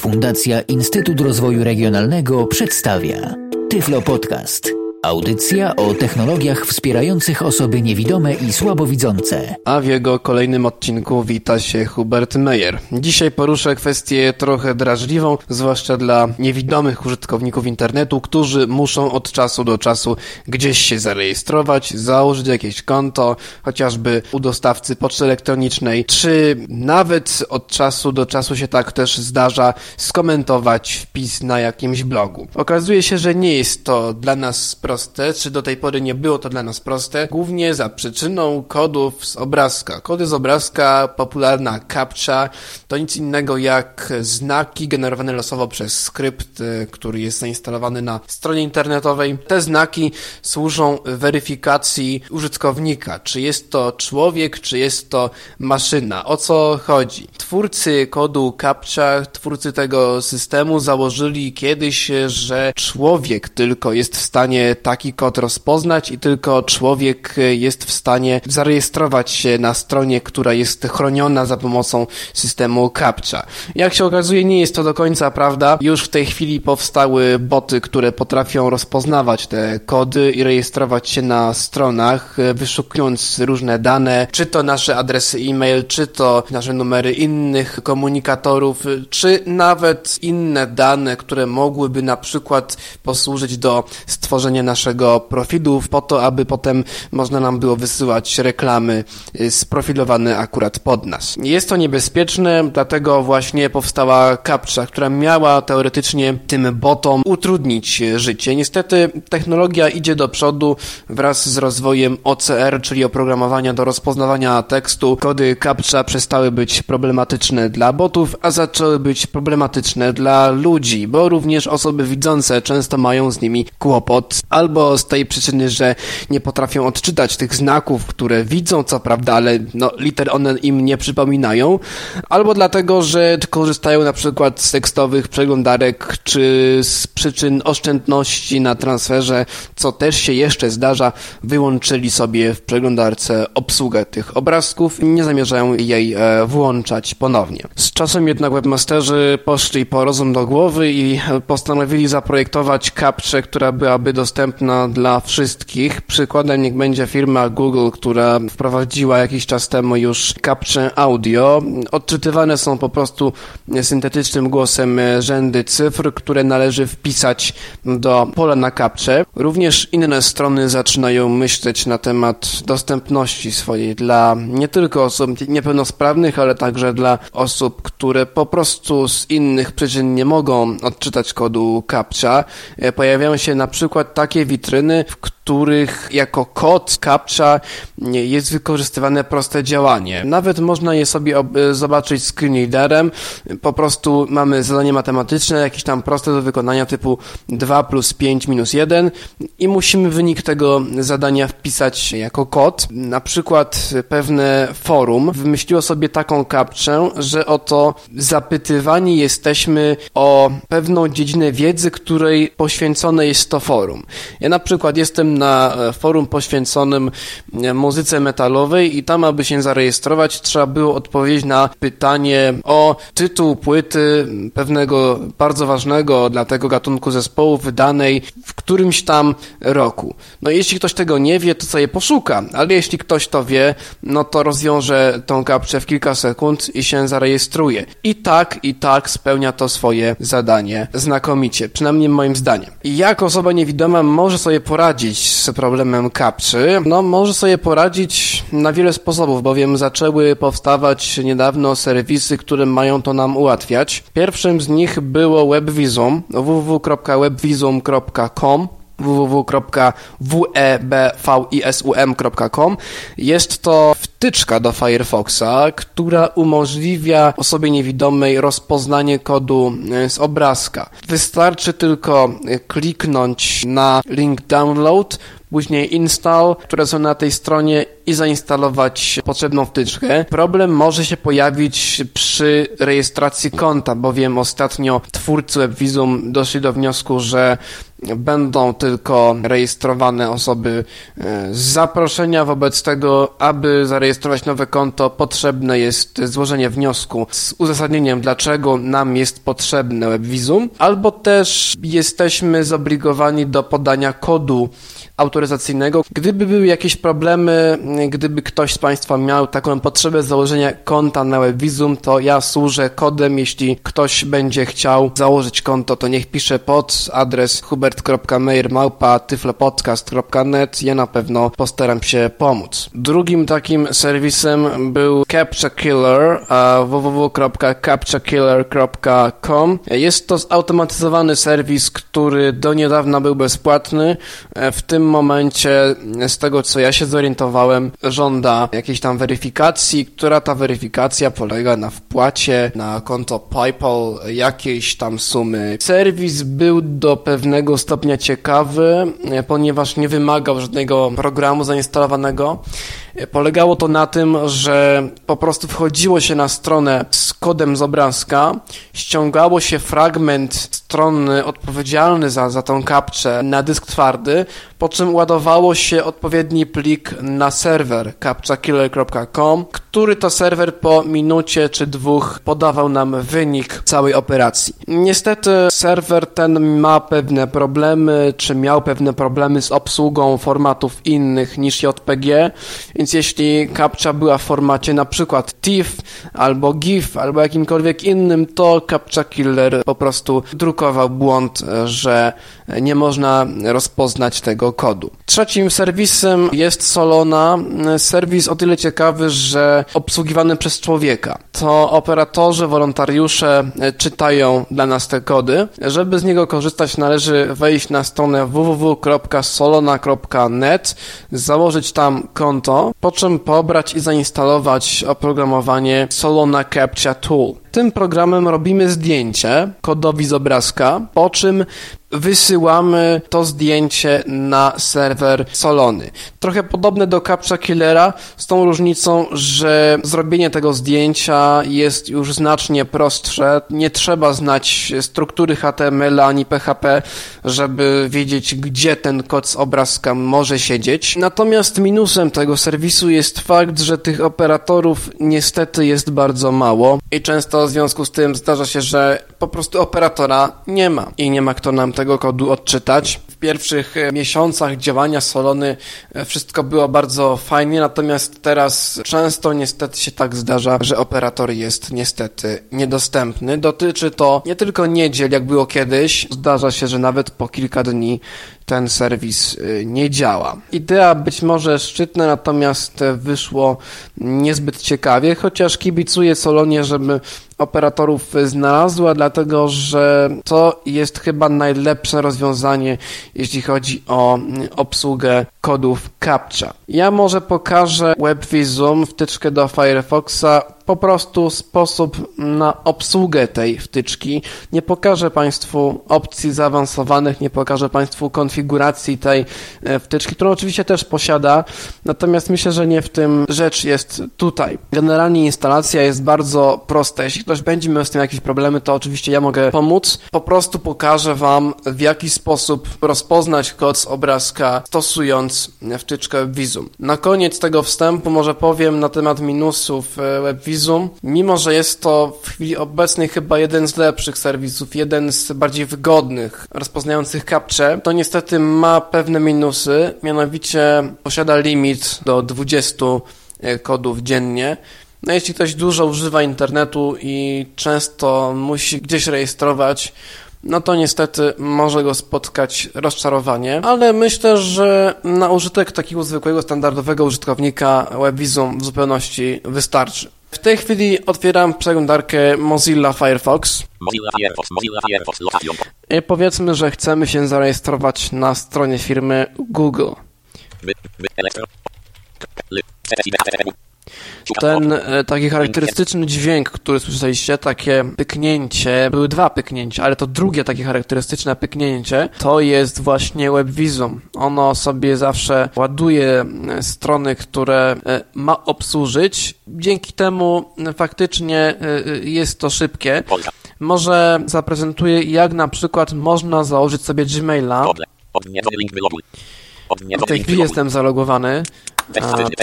Fundacja Instytut Rozwoju Regionalnego przedstawia Tyflo Podcast. Audycja o technologiach wspierających osoby niewidome i słabowidzące. A w jego kolejnym odcinku wita się Hubert Meyer. Dzisiaj poruszę kwestię trochę drażliwą, zwłaszcza dla niewidomych użytkowników internetu, którzy muszą od czasu do czasu gdzieś się zarejestrować, założyć jakieś konto, chociażby u dostawcy poczty elektronicznej, czy nawet od czasu do czasu się tak też zdarza skomentować wpis na jakimś blogu. Okazuje się, że nie jest to dla nas proste, czy do tej pory nie było to dla nas proste, głównie za przyczyną kodów z obrazka. Kody z obrazka, popularna captcha, to nic innego jak znaki generowane losowo przez skrypt, e, który jest zainstalowany na stronie internetowej. Te znaki służą weryfikacji użytkownika, czy jest to człowiek, czy jest to maszyna. O co chodzi? Twórcy kodu captcha, twórcy tego systemu założyli kiedyś, że człowiek tylko jest w stanie taki kod rozpoznać i tylko człowiek jest w stanie zarejestrować się na stronie, która jest chroniona za pomocą systemu CAPTCHA. Jak się okazuje, nie jest to do końca prawda. Już w tej chwili powstały boty, które potrafią rozpoznawać te kody i rejestrować się na stronach, wyszukując różne dane, czy to nasze adresy e-mail, czy to nasze numery innych komunikatorów, czy nawet inne dane, które mogłyby na przykład posłużyć do stworzenia naszego profilu po to, aby potem można nam było wysyłać reklamy y, sprofilowane akurat pod nas. Jest to niebezpieczne, dlatego właśnie powstała CAPTCHA, która miała teoretycznie tym botom utrudnić życie. Niestety technologia idzie do przodu wraz z rozwojem OCR, czyli oprogramowania do rozpoznawania tekstu. Kody CAPTCHA przestały być problematyczne dla botów, a zaczęły być problematyczne dla ludzi, bo również osoby widzące często mają z nimi kłopot, albo z tej przyczyny, że nie potrafią odczytać tych znaków, które widzą, co prawda, ale no, liter one im nie przypominają, albo dlatego, że korzystają na przykład z tekstowych przeglądarek, czy z przyczyn oszczędności na transferze, co też się jeszcze zdarza, wyłączyli sobie w przeglądarce obsługę tych obrazków i nie zamierzają jej e, włączać ponownie. Z czasem jednak webmasterzy poszli po rozum do głowy i postanowili zaprojektować kapczę, która byłaby dostępna dla wszystkich. Przykładem niech będzie firma Google, która wprowadziła jakiś czas temu już kapczę audio. Odczytywane są po prostu syntetycznym głosem rzędy cyfr, które należy wpisać do pola na kapcze. Również inne strony zaczynają myśleć na temat dostępności swojej dla nie tylko osób niepełnosprawnych, ale także dla osób, które po prostu z innych przyczyn nie mogą odczytać kodu captcha. Pojawiają się na przykład takie witryny, w których jako kod CAPTCHA jest wykorzystywane proste działanie. Nawet można je sobie zobaczyć screenreaderem. Po prostu mamy zadanie matematyczne, jakieś tam proste do wykonania typu 2 plus 5 minus 1 i musimy wynik tego zadania wpisać jako kod. Na przykład pewne forum wymyśliło sobie taką kapczę, że oto zapytywani jesteśmy o pewną dziedzinę wiedzy, której poświęcone jest to forum. Ja na przykład jestem na e, forum poświęconym e, muzyce metalowej i tam, aby się zarejestrować, trzeba było odpowiedzieć na pytanie o tytuł płyty pewnego bardzo ważnego dla tego gatunku zespołu wydanej w którymś tam roku. No jeśli ktoś tego nie wie, to sobie poszuka, ale jeśli ktoś to wie, no to rozwiąże tą kapczę w kilka sekund i się zarejestruje. I tak, i tak spełnia to swoje zadanie znakomicie, przynajmniej moim zdaniem. Jak osoba niewidoma może sobie poradzić z problemem kapczy? No, może sobie poradzić na wiele sposobów, bowiem zaczęły powstawać niedawno serwisy, które mają to nam ułatwiać. Pierwszym z nich było WebVisum, www.webvisum.com www.webvisum.com Jest to wtyczka do Firefoxa, która umożliwia osobie niewidomej rozpoznanie kodu e, z obrazka. Wystarczy tylko e, kliknąć na link download, później install, które są na tej stronie i zainstalować potrzebną wtyczkę. Problem może się pojawić przy rejestracji konta, bowiem ostatnio twórcy WebVisum doszli do wniosku, że będą tylko rejestrowane osoby z zaproszenia. Wobec tego, aby zarejestrować nowe konto, potrzebne jest złożenie wniosku z uzasadnieniem, dlaczego nam jest potrzebne WebVisum, albo też jesteśmy zobligowani do podania kodu autoryzacyjnego. Gdyby były jakieś problemy, gdyby ktoś z Państwa miał taką potrzebę założenia konta na WebVisum, to ja służę kodem. Jeśli ktoś będzie chciał założyć konto, to niech pisze pod adres hubert.meyer.tyflopodcast.net. Ja na pewno postaram się pomóc. Drugim takim serwisem był Capture Killer, www.capturekiller.com. Jest to zautomatyzowany serwis, który do niedawna był bezpłatny. W tym momencie, z tego co ja się zorientowałem, żąda jakiejś tam weryfikacji, która ta weryfikacja polega na wpłacie na konto PayPal jakiejś tam sumy. Serwis był do pewnego stopnia ciekawy, ponieważ nie wymagał żadnego programu zainstalowanego. Polegało to na tym, że po prostu wchodziło się na stronę z kodem z obrazka, ściągało się fragment strony odpowiedzialny za, za tą kapczę na dysk twardy, po czym ładowało się odpowiedni plik na serwer captchakiller.com, który to serwer po minucie czy dwóch podawał nam wynik całej operacji. Niestety serwer ten ma pewne problemy, czy miał pewne problemy z obsługą formatów innych niż JPG, więc jeśli captcha była w formacie na przykład TIFF albo GIF albo jakimkolwiek innym, to Captcha Killer po prostu drukował błąd, że nie można rozpoznać tego kodu. Trzecim serwisem jest Solona, serwis o tyle ciekawy, że obsługiwany przez człowieka. To operatorzy, wolontariusze czytają dla nas te kody. Żeby z niego korzystać, należy wejść na stronę www.solona.net, założyć tam konto, po czym pobrać i zainstalować oprogramowanie Solona Captcha Tool. Tym programem robimy zdjęcie kodowi z obrazka, po czym wysyłamy to zdjęcie na serwer Solony. Trochę podobne do Captcha Killera, z tą różnicą, że zrobienie tego zdjęcia jest już znacznie prostsze. Nie trzeba znać struktury HTML ani PHP, żeby wiedzieć, gdzie ten kod z obrazka może siedzieć. Natomiast minusem tego serwisu jest fakt, że tych operatorów niestety jest bardzo mało i często w związku z tym zdarza się, że po prostu operatora nie ma i nie ma kto nam tego kodu odczytać. W pierwszych e, miesiącach działania Solony e, wszystko było bardzo fajnie, natomiast teraz często niestety się tak zdarza, że operator jest niestety niedostępny. Dotyczy to nie tylko niedziel, jak było kiedyś, zdarza się, że nawet po kilka dni ten serwis y, nie działa. Idea być może szczytna, natomiast wyszło niezbyt ciekawie, chociaż kibicuję Solonie, żeby operatorów znalazła, dlatego że to jest chyba najlepsze rozwiązanie, jeśli chodzi o obsługę kodów CAPTCHA. Ja może pokażę WebVisum, wtyczkę do Firefoxa, po prostu sposób na obsługę tej wtyczki. Nie pokażę Państwu opcji zaawansowanych, nie pokażę Państwu konfiguracji tej e, wtyczki, którą oczywiście też posiada, natomiast myślę, że nie w tym rzecz jest tutaj. Generalnie instalacja jest bardzo prosta. Jeśli ktoś będzie miał z tym jakieś problemy, to oczywiście ja mogę pomóc. Po prostu pokażę Wam, w jaki sposób rozpoznać kod z obrazka stosując wtyczkę WebVisum. Na koniec tego wstępu może powiem na temat minusów e, WebVisum mimo że jest to w chwili obecnej chyba jeden z lepszych serwisów, jeden z bardziej wygodnych, rozpoznających capture, to niestety ma pewne minusy, mianowicie posiada limit do 20 e, kodów dziennie. No jeśli ktoś dużo używa internetu i często musi gdzieś rejestrować, no to niestety może go spotkać rozczarowanie, ale myślę, że na użytek takiego zwykłego, standardowego użytkownika WebVisum w zupełności wystarczy. W tej chwili otwieram przeglądarkę Mozilla Firefox. Mozilla Firefox, Mozilla Firefox, I powiedzmy, że chcemy się zarejestrować na stronie firmy Google. Ten e, taki charakterystyczny dźwięk, który słyszeliście, takie pyknięcie, były dwa pyknięcia, ale to drugie takie charakterystyczne pyknięcie, to jest właśnie WebVisum. Ono sobie zawsze ładuje e, strony, które e, ma obsłużyć. Dzięki temu faktycznie jest to szybkie. Może zaprezentuję, jak na przykład można założyć sobie Gmaila. W tej chwili jestem zalogowany,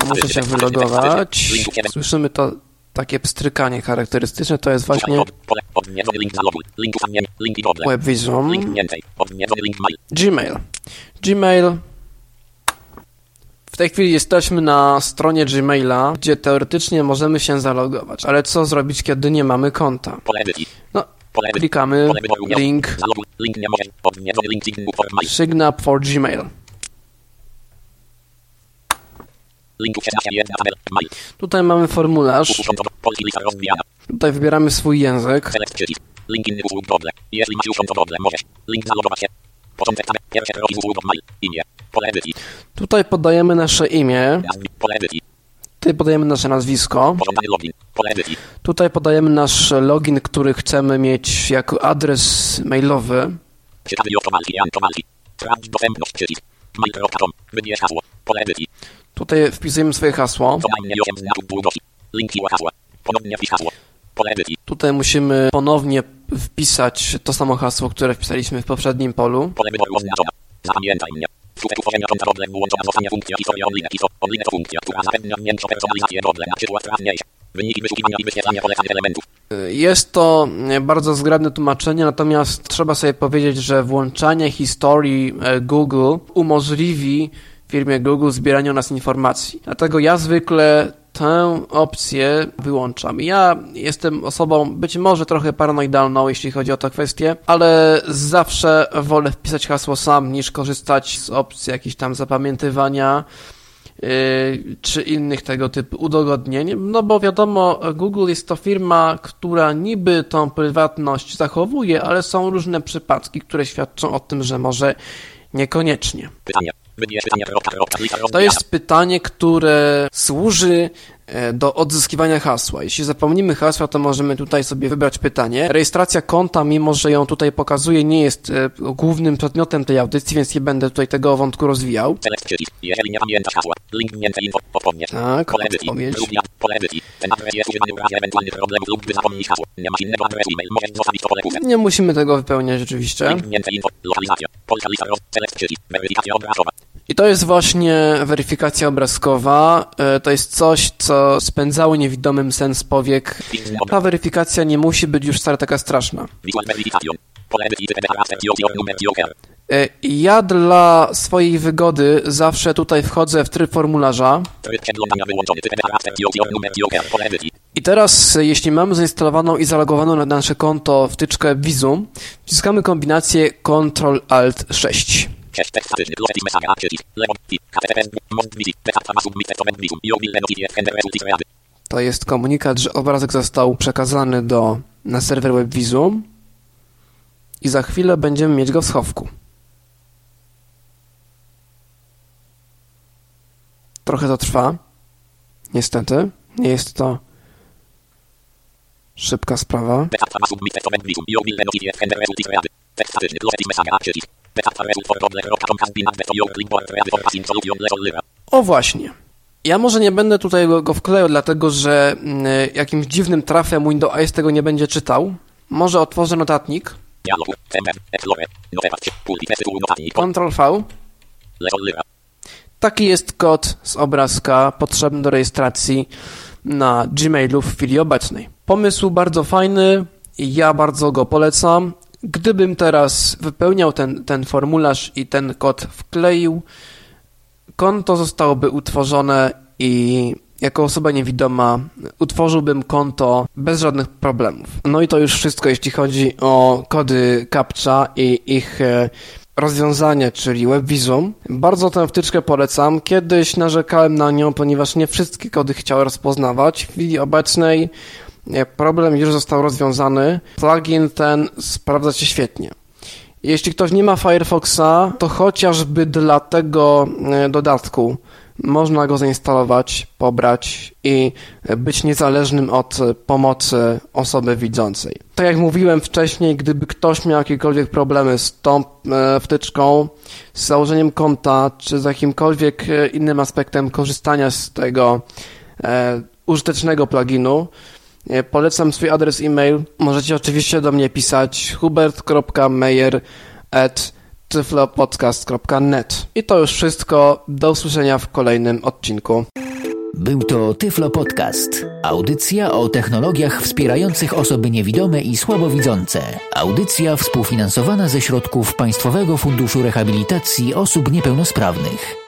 a muszę się wylogować. Słyszymy to takie pstrykanie charakterystyczne, to jest właśnie WebVision. Gmail. Gmail. W tej chwili jesteśmy na stronie Gmaila, gdzie teoretycznie możemy się zalogować, ale co zrobić, kiedy nie mamy konta? No, klikamy link Sign up for Gmail. Tutaj mamy formularz. Tutaj wybieramy swój język. Link inny usług Google. Jeśli masz już konto Google, możesz. Link zalogować się. Początek tabel. Pierwsze kroki usług Mail. Imię. Pole edycji. Tutaj podajemy nasze imię. Pole edycji. Tutaj podajemy nasze nazwisko. Tutaj podajemy nasz login, który chcemy mieć jako adres mailowy. Sprawdź dostępność przycisk. Mail.com. Wybierz hasło. Pole edycji. Tutaj wpisujemy swoje hasło. Co najmniej 8 znaków długości. Link siła hasła. Ponownie wpisz hasło. Pole edycji. Tutaj musimy ponownie wpisać to samo hasło, które wpisaliśmy w poprzednim polu. Pole wyboru oznaczone. Zapamiętaj mnie. Wskutek tworzenia konta Google włączona zostanie funkcja historia online. Online to funkcja, która zapewnia większą personalizację Google, na przykład trafniejsze. Wyniki wyszukiwania i wyświetlania polecanych elementów. Jest to bardzo zgrabne tłumaczenie, natomiast trzeba sobie powiedzieć, że włączanie historii e, Google umożliwi firmie Google zbieranie nas informacji. Dlatego ja zwykle tę opcję wyłączam. Ja jestem osobą być może trochę paranoidalną, jeśli chodzi o tę kwestię, ale zawsze wolę wpisać hasło sam, niż korzystać z opcji jakichś tam zapamiętywania czy innych tego typu udogodnień, no bo wiadomo, Google jest to firma, która niby tą prywatność zachowuje, ale są różne przypadki, które świadczą o tym, że może niekoniecznie. Pytanie. To jest pytanie, które służy do odzyskiwania hasła. Jeśli zapomnimy hasła, to możemy tutaj sobie wybrać pytanie. Rejestracja konta, mimo że ją tutaj pokazuję, nie jest e, głównym przedmiotem tej audycji, więc nie będę tutaj tego wątku rozwijał. Jeżeli nie pamiętasz hasła, link info, odpowiedź. Tak, odpowiedź. Pole edycji. Ten adres jest używany w razie ewentualnych problemów lub gdy zapomnisz hasło. Nie masz innego adresu e-mail, możesz zostawić to pole Nie musimy tego wypełniać rzeczywiście. Link info, lokalizacja. Polska lista roz, select przycisk, weryfikacja obrazowa. I to jest właśnie weryfikacja obrazkowa. E, to jest coś, co spędzało niewidomym sens powiek. Ta weryfikacja nie musi być już wcale taka straszna. E, ja dla swojej wygody zawsze tutaj wchodzę w tryb formularza. I teraz, jeśli mamy zainstalowaną i zalogowaną na nasze konto wtyczkę Visum, wciskamy kombinację Ctrl-Alt-6. To jest komunikat, że obrazek został przekazany do, na serwer WebVisum i za chwilę będziemy mieć go w schowku. Trochę to trwa. Niestety. Nie jest to szybka sprawa. O właśnie. Ja może nie będę tutaj go wklejał, dlatego że mm, jakimś dziwnym trafem Windows Eyes tego nie będzie czytał. Może otworzę notatnik. Ctrl V. Taki jest kod z obrazka potrzebny do rejestracji na Gmailu w chwili obecnej. Pomysł bardzo fajny, ja bardzo go polecam. Gdybym teraz wypełniał ten, ten formularz i ten kod wkleił, konto zostałoby utworzone i jako osoba niewidoma utworzyłbym konto bez żadnych problemów. No i to już wszystko, jeśli chodzi o kody CAPTCHA i ich e, rozwiązanie, czyli WebVisum. Bardzo tę wtyczkę polecam. Kiedyś narzekałem na nią, ponieważ nie wszystkie kody chciały rozpoznawać. W chwili obecnej problem już został rozwiązany. Plugin ten sprawdza się świetnie. Jeśli ktoś nie ma Firefoxa, to chociażby dla tego e, dodatku można go zainstalować, pobrać i być niezależnym od pomocy osoby widzącej. Tak jak mówiłem wcześniej, gdyby ktoś miał jakiekolwiek problemy z tą e, wtyczką, z założeniem konta, czy z jakimkolwiek e, innym aspektem korzystania z tego użytecznego pluginu, polecam swój adres e-mail. Możecie oczywiście do mnie pisać hubert.meyer.tyflopodcast.net I to już wszystko. Do usłyszenia w kolejnym odcinku. Był to Tyflo Podcast. Audycja o technologiach wspierających osoby niewidome i słabowidzące. Audycja współfinansowana ze środków Państwowego Funduszu Rehabilitacji Osób Niepełnosprawnych.